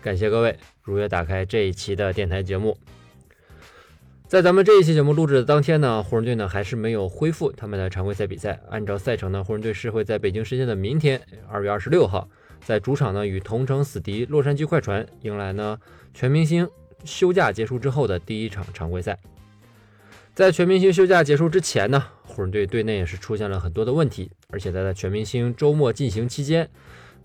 感谢各位如约打开这一期的电台节目。在咱们这一期节目录制的当天呢，湖人队呢还是没有恢复他们的常规赛比赛。按照赛程呢，湖人队是会在北京时间的明天二月二十六号，在主场呢与同城死敌洛杉矶快船迎来呢全明星休假结束之后的第一场常规赛。在全明星休假结束之前呢，湖人队队内也是出现了很多的问题，而且在在全明星周末进行期间。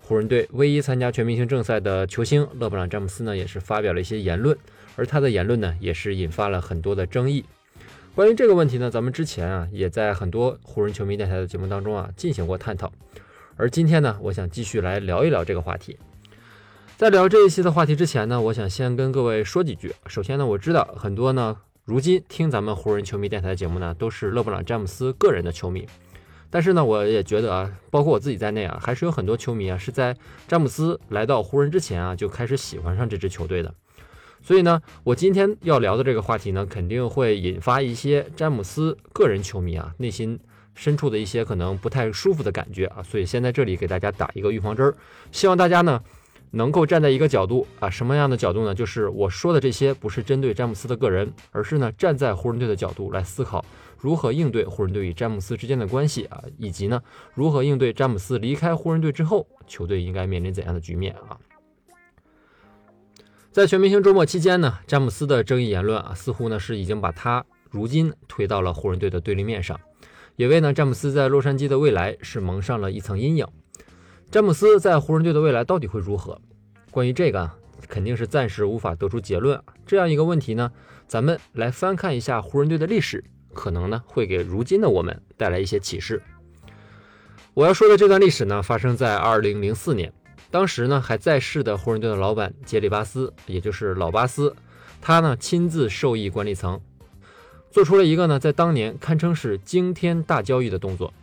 湖人队唯一参加全明星正赛的球星勒布朗·詹姆斯呢，也是发表了一些言论，而他的言论呢，也是引发了很多的争议。关于这个问题呢，咱们之前啊，也在很多湖人球迷电台的节目当中啊进行过探讨。而今天呢，我想继续来聊一聊这个话题。在聊这一期的话题之前呢，我想先跟各位说几句。首先呢，我知道很多呢，如今听咱们湖人球迷电台的节目呢，都是勒布朗·詹姆斯个人的球迷。但是呢，我也觉得啊，包括我自己在内啊，还是有很多球迷啊，是在詹姆斯来到湖人之前啊，就开始喜欢上这支球队的。所以呢，我今天要聊的这个话题呢，肯定会引发一些詹姆斯个人球迷啊内心深处的一些可能不太舒服的感觉啊。所以先在这里给大家打一个预防针儿，希望大家呢能够站在一个角度啊，什么样的角度呢？就是我说的这些不是针对詹姆斯的个人，而是呢站在湖人队的角度来思考。如何应对湖人队与詹姆斯之间的关系啊？以及呢，如何应对詹姆斯离开湖人队之后，球队应该面临怎样的局面啊？在全明星周末期间呢，詹姆斯的争议言论啊，似乎呢是已经把他如今推到了湖人队的对立面上，也为呢詹姆斯在洛杉矶的未来是蒙上了一层阴影。詹姆斯在湖人队的未来到底会如何？关于这个啊，肯定是暂时无法得出结论。这样一个问题呢，咱们来翻看一下湖人队的历史。可能呢会给如今的我们带来一些启示。我要说的这段历史呢，发生在二零零四年，当时呢还在世的湖人队的老板杰里巴斯，也就是老巴斯，他呢亲自授意管理层，做出了一个呢在当年堪称是惊天大交易的动作。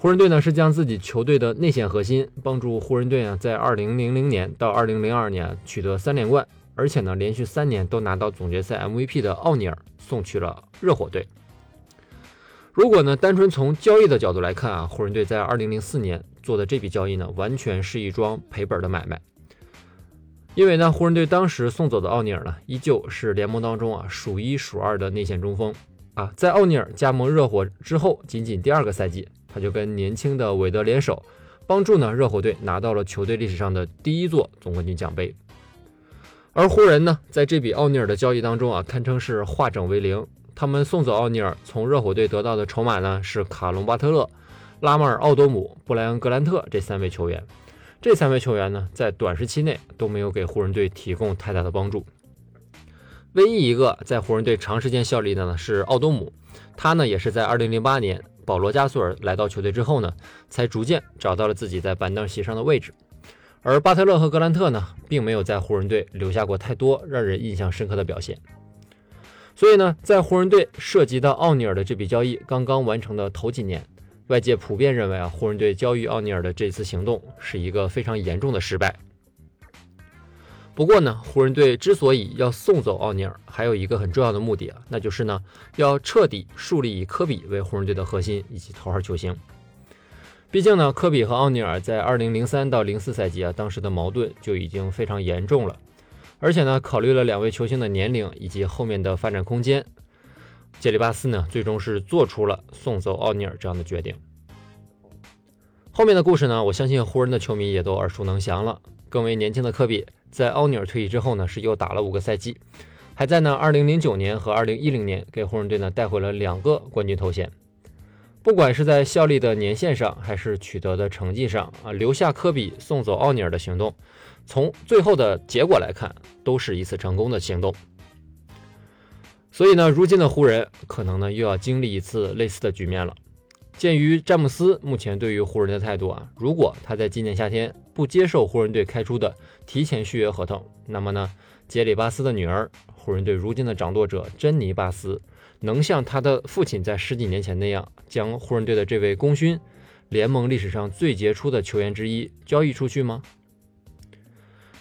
湖人队呢是将自己球队的内线核心，帮助湖人队啊在二零零零年到二零零二年取得三连冠。而且呢，连续三年都拿到总决赛 MVP 的奥尼尔送去了热火队。如果呢，单纯从交易的角度来看啊，湖人队在2004年做的这笔交易呢，完全是一桩赔本的买卖。因为呢，湖人队当时送走的奥尼尔呢，依旧是联盟当中啊数一数二的内线中锋啊。在奥尼尔加盟热火之后，仅仅第二个赛季，他就跟年轻的韦德联手，帮助呢热火队拿到了球队历史上的第一座总冠军奖杯。而湖人呢，在这笔奥尼尔的交易当中啊，堪称是化整为零。他们送走奥尼尔，从热火队得到的筹码呢，是卡隆巴特勒、拉马尔奥多姆、布莱恩格兰特这三位球员。这三位球员呢，在短时期内都没有给湖人队提供太大的帮助。唯一一个在湖人队长时间效力的呢，是奥多姆。他呢，也是在2008年保罗加索尔来到球队之后呢，才逐渐找到了自己在板凳席上的位置。而巴特勒和格兰特呢，并没有在湖人队留下过太多让人印象深刻的表现。所以呢，在湖人队涉及到奥尼尔的这笔交易刚刚完成的头几年，外界普遍认为啊，湖人队交易奥尼尔的这次行动是一个非常严重的失败。不过呢，湖人队之所以要送走奥尼尔，还有一个很重要的目的啊，那就是呢，要彻底树立以科比为湖人队的核心以及头号球星。毕竟呢，科比和奥尼尔在二零零三到零四赛季啊，当时的矛盾就已经非常严重了。而且呢，考虑了两位球星的年龄以及后面的发展空间，杰里巴斯呢，最终是做出了送走奥尼尔这样的决定。后面的故事呢，我相信湖人的球迷也都耳熟能详了。更为年轻的科比，在奥尼尔退役之后呢，是又打了五个赛季，还在呢二零零九年和二零一零年给湖人队呢带回了两个冠军头衔。不管是在效力的年限上，还是取得的成绩上啊，留下科比送走奥尼尔的行动，从最后的结果来看，都是一次成功的行动。所以呢，如今的湖人可能呢又要经历一次类似的局面了。鉴于詹姆斯目前对于湖人的态度啊，如果他在今年夏天不接受湖人队开出的提前续约合同，那么呢，杰里巴斯的女儿，湖人队如今的掌舵者珍妮巴斯，能像他的父亲在十几年前那样，将湖人队的这位功勋、联盟历史上最杰出的球员之一交易出去吗？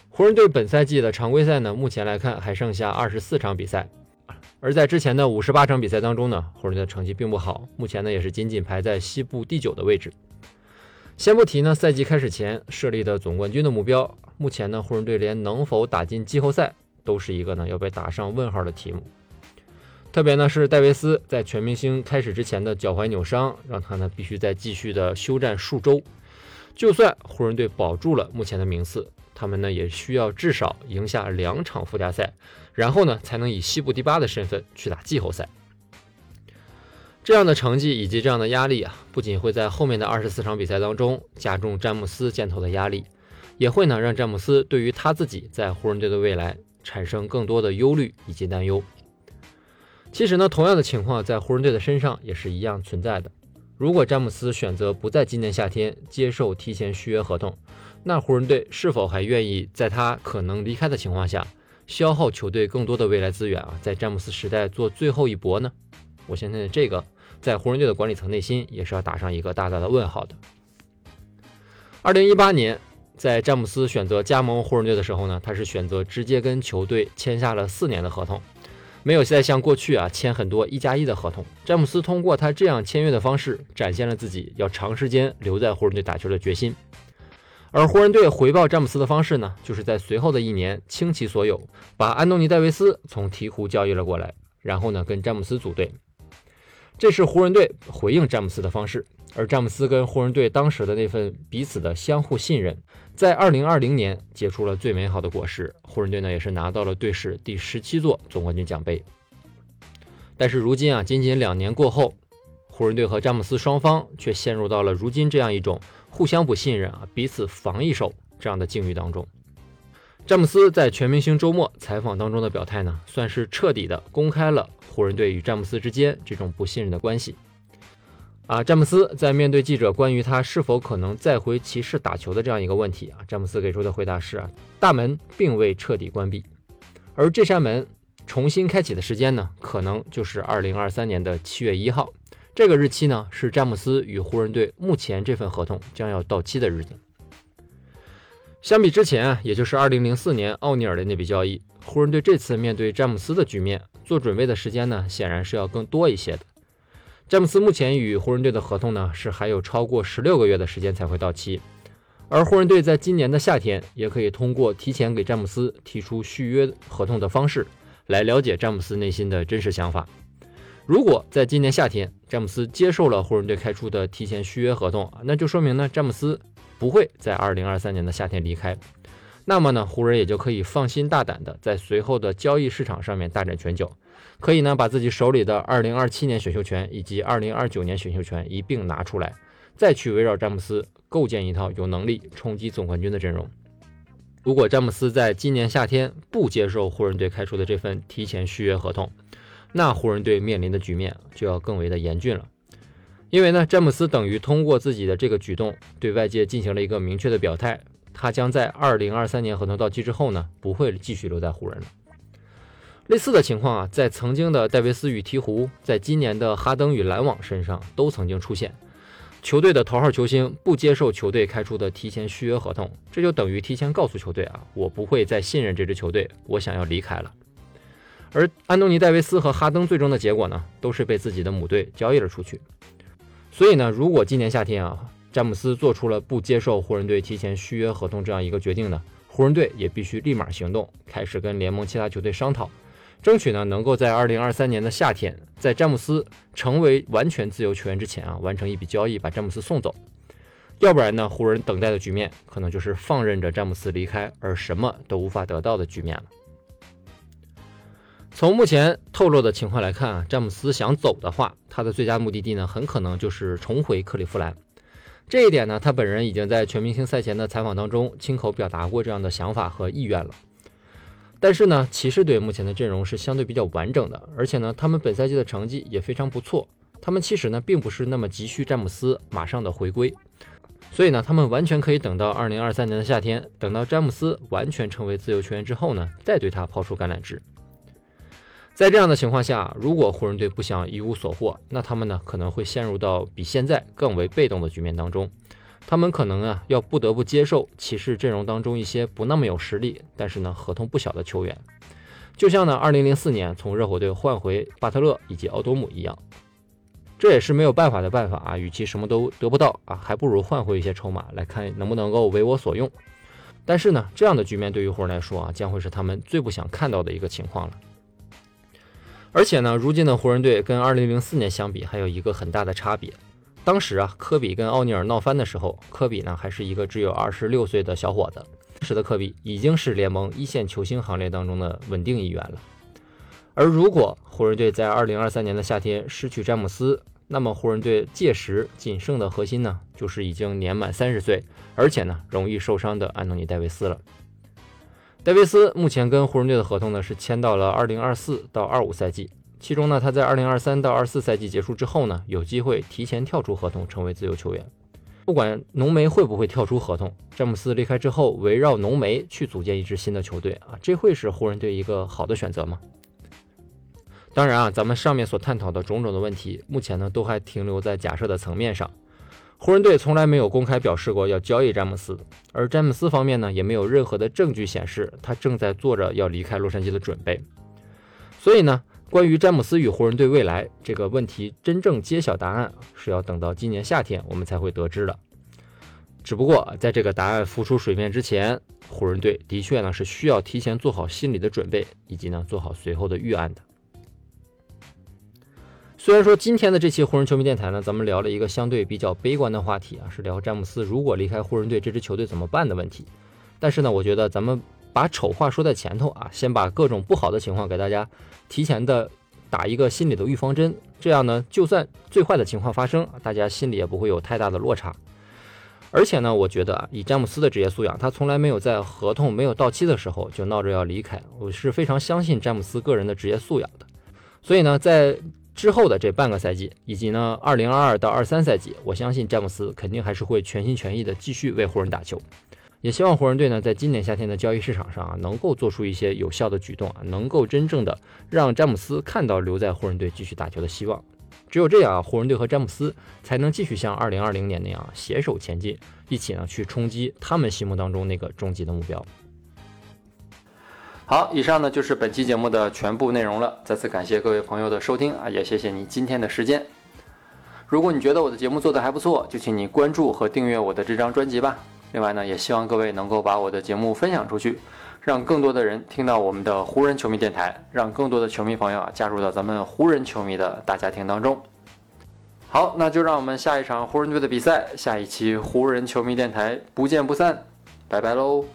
湖人队本赛季的常规赛呢，目前来看还剩下二十四场比赛。而在之前的五十八场比赛当中呢，湖人队的成绩并不好，目前呢也是仅仅排在西部第九的位置。先不提呢，赛季开始前设立的总冠军的目标，目前呢湖人队连能否打进季后赛都是一个呢要被打上问号的题目。特别呢是戴维斯在全明星开始之前的脚踝扭伤，让他呢必须再继续的休战数周。就算湖人队保住了目前的名次。他们呢也需要至少赢下两场附加赛，然后呢才能以西部第八的身份去打季后赛。这样的成绩以及这样的压力啊，不仅会在后面的二十四场比赛当中加重詹姆斯箭头的压力，也会呢让詹姆斯对于他自己在湖人队的未来产生更多的忧虑以及担忧。其实呢，同样的情况在湖人队的身上也是一样存在的。如果詹姆斯选择不在今年夏天接受提前续约合同，那湖人队是否还愿意在他可能离开的情况下，消耗球队更多的未来资源啊，在詹姆斯时代做最后一搏呢？我相信这个在湖人队的管理层内心也是要打上一个大大的问号的。二零一八年，在詹姆斯选择加盟湖人队的时候呢，他是选择直接跟球队签下了四年的合同，没有再像过去啊签很多一加一的合同。詹姆斯通过他这样签约的方式，展现了自己要长时间留在湖人队打球的决心。而湖人队回报詹姆斯的方式呢，就是在随后的一年倾其所有，把安东尼戴维斯从鹈鹕交易了过来，然后呢跟詹姆斯组队。这是湖人队回应詹姆斯的方式。而詹姆斯跟湖人队当时的那份彼此的相互信任，在2020年结出了最美好的果实。湖人队呢也是拿到了队史第十七座总冠军奖杯。但是如今啊，仅仅两年过后，湖人队和詹姆斯双方却陷入到了如今这样一种。互相不信任啊，彼此防一手这样的境遇当中，詹姆斯在全明星周末采访当中的表态呢，算是彻底的公开了湖人队与詹姆斯之间这种不信任的关系。啊，詹姆斯在面对记者关于他是否可能再回骑士打球的这样一个问题啊，詹姆斯给出的回答是啊，大门并未彻底关闭，而这扇门重新开启的时间呢，可能就是二零二三年的七月一号。这个日期呢，是詹姆斯与湖人队目前这份合同将要到期的日子。相比之前，也就是2004年奥尼尔的那笔交易，湖人队这次面对詹姆斯的局面做准备的时间呢，显然是要更多一些的。詹姆斯目前与湖人队的合同呢，是还有超过十六个月的时间才会到期，而湖人队在今年的夏天也可以通过提前给詹姆斯提出续约合同的方式，来了解詹姆斯内心的真实想法。如果在今年夏天，詹姆斯接受了湖人队开出的提前续约合同那就说明呢，詹姆斯不会在二零二三年的夏天离开。那么呢，湖人也就可以放心大胆的在随后的交易市场上面大展拳脚，可以呢把自己手里的二零二七年选秀权以及二零二九年选秀权一并拿出来，再去围绕詹姆斯构建一套有能力冲击总冠军的阵容。如果詹姆斯在今年夏天不接受湖人队开出的这份提前续约合同，那湖人队面临的局面就要更为的严峻了，因为呢，詹姆斯等于通过自己的这个举动，对外界进行了一个明确的表态，他将在二零二三年合同到期之后呢，不会继续留在湖人了。类似的情况啊，在曾经的戴维斯与鹈鹕，在今年的哈登与篮网身上都曾经出现。球队的头号球星不接受球队开出的提前续约合同，这就等于提前告诉球队啊，我不会再信任这支球队，我想要离开了。而安东尼·戴维斯和哈登最终的结果呢，都是被自己的母队交易了出去。所以呢，如果今年夏天啊，詹姆斯做出了不接受湖人队提前续约合同这样一个决定呢，湖人队也必须立马行动，开始跟联盟其他球队商讨，争取呢能够在2023年的夏天，在詹姆斯成为完全自由球员之前啊，完成一笔交易，把詹姆斯送走。要不然呢，湖人等待的局面可能就是放任着詹姆斯离开，而什么都无法得到的局面了。从目前透露的情况来看啊，詹姆斯想走的话，他的最佳目的地呢，很可能就是重回克利夫兰。这一点呢，他本人已经在全明星赛前的采访当中亲口表达过这样的想法和意愿了。但是呢，骑士队目前的阵容是相对比较完整的，而且呢，他们本赛季的成绩也非常不错。他们其实呢，并不是那么急需詹姆斯马上的回归。所以呢，他们完全可以等到二零二三年的夏天，等到詹姆斯完全成为自由球员之后呢，再对他抛出橄榄枝。在这样的情况下，如果湖人队不想一无所获，那他们呢可能会陷入到比现在更为被动的局面当中。他们可能啊要不得不接受骑士阵容当中一些不那么有实力，但是呢合同不小的球员，就像呢二零零四年从热火队换回巴特勒以及奥多姆一样。这也是没有办法的办法啊！与其什么都得不到啊，还不如换回一些筹码来看能不能够为我所用。但是呢，这样的局面对于湖人来说啊，将会是他们最不想看到的一个情况了。而且呢，如今的湖人队跟2004年相比，还有一个很大的差别。当时啊，科比跟奥尼尔闹翻的时候，科比呢还是一个只有26岁的小伙子，当时的科比已经是联盟一线球星行列当中的稳定一员了。而如果湖人队在2023年的夏天失去詹姆斯，那么湖人队届时仅剩的核心呢，就是已经年满三十岁，而且呢容易受伤的安东尼戴维斯了。戴维斯目前跟湖人队的合同呢是签到了二零二四到二五赛季，其中呢他在二零二三到二四赛季结束之后呢，有机会提前跳出合同成为自由球员。不管浓眉会不会跳出合同，詹姆斯离开之后，围绕浓眉去组建一支新的球队啊，这会是湖人队一个好的选择吗？当然啊，咱们上面所探讨的种种的问题，目前呢都还停留在假设的层面上。湖人队从来没有公开表示过要交易詹姆斯，而詹姆斯方面呢也没有任何的证据显示他正在做着要离开洛杉矶的准备。所以呢，关于詹姆斯与湖人队未来这个问题真正揭晓答案，是要等到今年夏天我们才会得知的。只不过在这个答案浮出水面之前，湖人队的确呢是需要提前做好心理的准备，以及呢做好随后的预案的。虽然说今天的这期湖人球迷电台呢，咱们聊了一个相对比较悲观的话题啊，是聊詹姆斯如果离开湖人队这支球队怎么办的问题。但是呢，我觉得咱们把丑话说在前头啊，先把各种不好的情况给大家提前的打一个心理的预防针，这样呢，就算最坏的情况发生，大家心里也不会有太大的落差。而且呢，我觉得啊，以詹姆斯的职业素养，他从来没有在合同没有到期的时候就闹着要离开。我是非常相信詹姆斯个人的职业素养的。所以呢，在之后的这半个赛季，以及呢，二零二二到二三赛季，我相信詹姆斯肯定还是会全心全意的继续为湖人打球。也希望湖人队呢，在今年夏天的交易市场上啊，能够做出一些有效的举动啊，能够真正的让詹姆斯看到留在湖人队继续打球的希望。只有这样啊，湖人队和詹姆斯才能继续像二零二零年那样携手前进，一起呢去冲击他们心目当中那个终极的目标。好，以上呢就是本期节目的全部内容了。再次感谢各位朋友的收听啊，也谢谢你今天的时间。如果你觉得我的节目做得还不错，就请你关注和订阅我的这张专辑吧。另外呢，也希望各位能够把我的节目分享出去，让更多的人听到我们的湖人球迷电台，让更多的球迷朋友啊加入到咱们湖人球迷的大家庭当中。好，那就让我们下一场湖人队的比赛，下一期湖人球迷电台不见不散，拜拜喽。